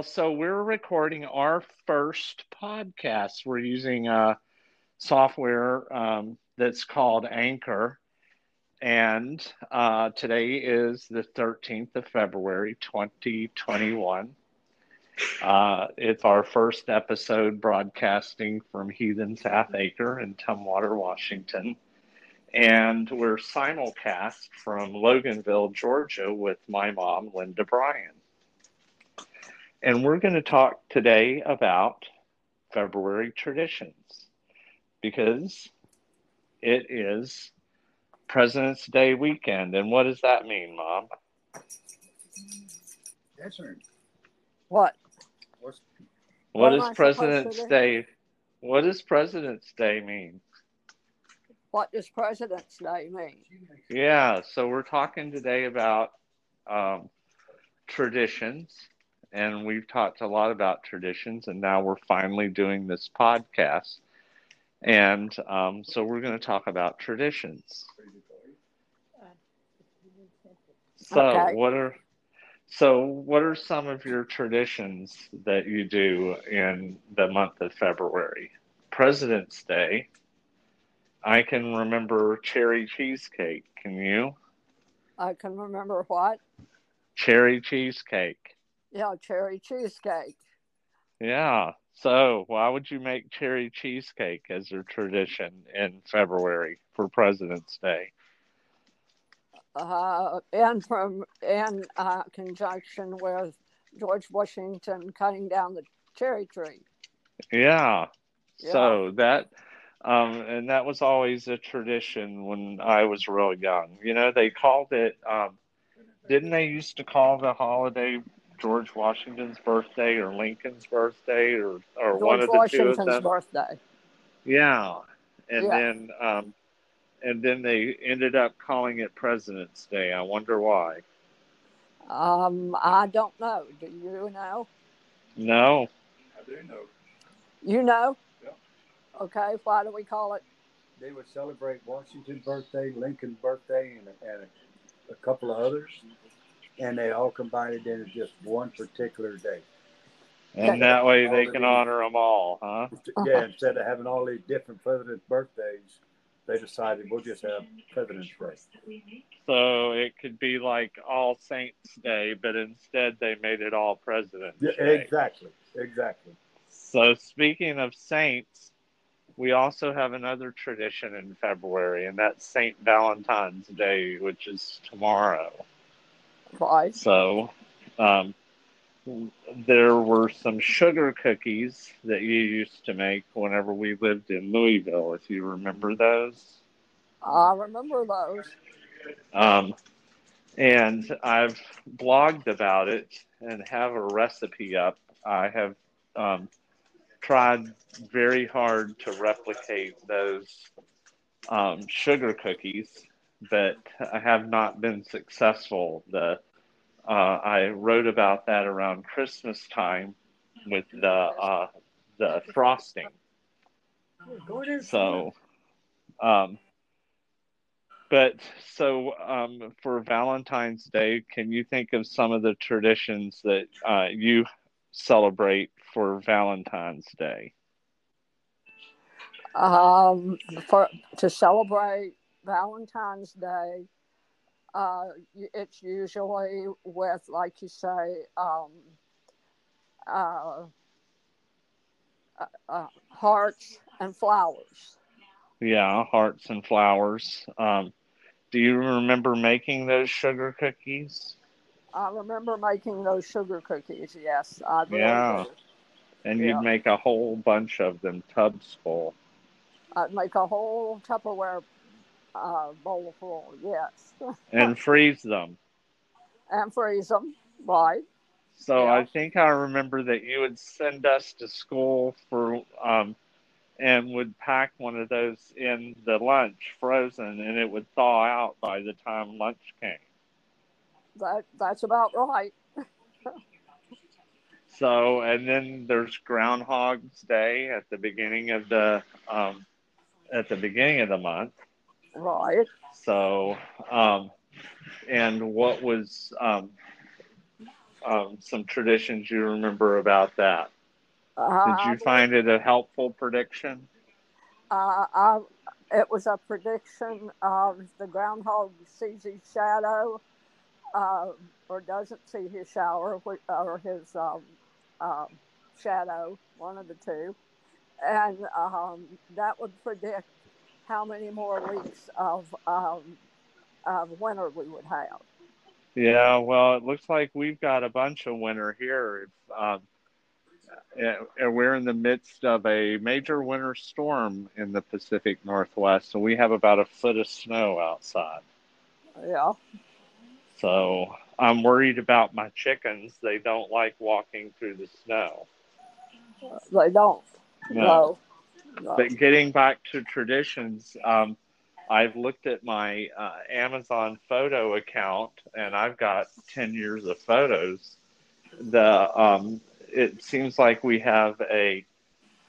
Well, so we're recording our first podcast. We're using a software um, that's called Anchor. And uh, today is the 13th of February, 2021. Uh, it's our first episode broadcasting from Heathens Half Acre in Tumwater, Washington. And we're simulcast from Loganville, Georgia, with my mom, Linda Bryan. And we're going to talk today about February traditions because it is President's Day weekend. And what does that mean, Mom? That's right. What? What's, What What does President's? Day what does President's Day mean? What does President's Day mean? Yeah, so we're talking today about um, traditions, and we've talked a lot about traditions, and now we're finally doing this podcast. And um, so we're going to talk about traditions. So Okay. what are so what are some of your traditions that you do in the month of February? President's Day. I can remember cherry cheesecake. Can you? I can remember what? Cherry cheesecake. Yeah, cherry cheesecake. Yeah. So why would you make cherry cheesecake as a tradition in February for President's Day? Uh, and from in uh, conjunction with George Washington cutting down the cherry tree. Yeah. Yeah. So that, um, and that was always a tradition when I was real young. You know, they called it, um, didn't they used to call the holiday George Washington's birthday or Lincoln's birthday or, or one of the two Washington's of them? birthday. Yeah. And Yeah. then, um, and then they ended up calling it President's Day. I wonder why. Um, I don't know. Do you know? No. I do know. You know? Yeah. Okay. Why do we call it? They would celebrate Washington's birthday, Lincoln's birthday, and, and a, a couple of others, and they all combined it into just one particular day. And that way they can honor them all, huh? Yeah, instead of having all these different presidents' birthdays, they decided we'll just have President's Day. So it could be like All Saints Day, but instead they made it all President's Yeah, Day. exactly, exactly. So speaking of saints, we also have another tradition in February, and that's Saint Valentine's Day, which is tomorrow. Right. So um, there were some sugar cookies that you used to make whenever we lived in Louisville, if you remember those. I remember those. Um, and I've blogged about it and have a recipe up. I have um, tried very hard to replicate those um, sugar cookies, but I have not been successful. The uh, I wrote about that around Christmas time with the uh, the frosting. So, um, but so um, for Valentine's Day, can you think of some of the traditions that uh, you celebrate for Valentine's Day? um, for to celebrate Valentine's Day. Uh, it's usually with, like you say, um, uh, uh, uh, hearts and flowers. Yeah, hearts and flowers. Um, do you remember making those sugar cookies? I remember making those sugar cookies. Yes, I really Yeah. And Yeah. you'd make a whole bunch of them, tubs full. I'd make a whole Tupperware uh, bowl full. Yes, and freeze them. and freeze them. Right. So Yeah. I think I remember that you would send us to school for um, and would pack one of those in the lunch frozen, and it would thaw out by the time lunch came. That that's about right. So and then there's Groundhog's Day at the beginning of the um, at the beginning of the month. Right. So um, and what was um, um, some traditions you remember about that. Uh, Did you find it a helpful prediction? Uh, I, it was a prediction of the groundhog sees his shadow, uh, or doesn't see his shower or his um, uh, shadow, one of the two, and um, that would predict how many more weeks of, um, of winter we would have. Yeah, well, it looks like we've got a bunch of winter here. Um, and we're in the midst of a major winter storm in the Pacific Northwest, and we have about a foot of snow outside. Yeah. So I'm worried about my chickens. They don't like walking through the snow. They don't. No. no. But getting back to traditions, um, I've looked at my uh, Amazon photo account, and I've got ten years of photos. The um, it seems like we have a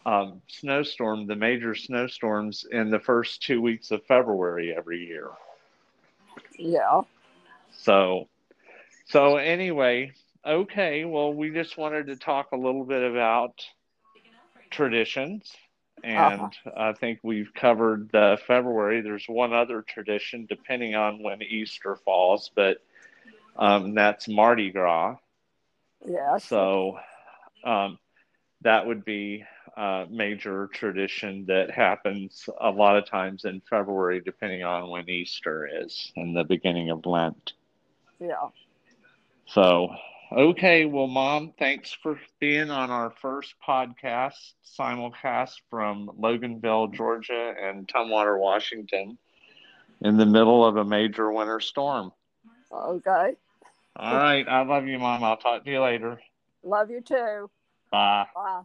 um, snowstorm, the major snowstorms in the first two weeks of February every year. Yeah. So, so anyway, okay. Well, we just wanted to talk a little bit about traditions, and uh-huh. I think we've covered the February. There's one other tradition, depending on when Easter falls, but um, that's Mardi Gras. Yeah. So um, that would be a major tradition that happens a lot of times in February, depending on when Easter is and the beginning of Lent. Yeah. So, okay. Well, Mom, thanks for being on our first podcast, simulcast from Loganville, Georgia, and Tumwater, Washington, in the middle of a major winter storm. Okay. All right. I love you, Mom. I'll talk to you later. Love you too. Bye. Bye.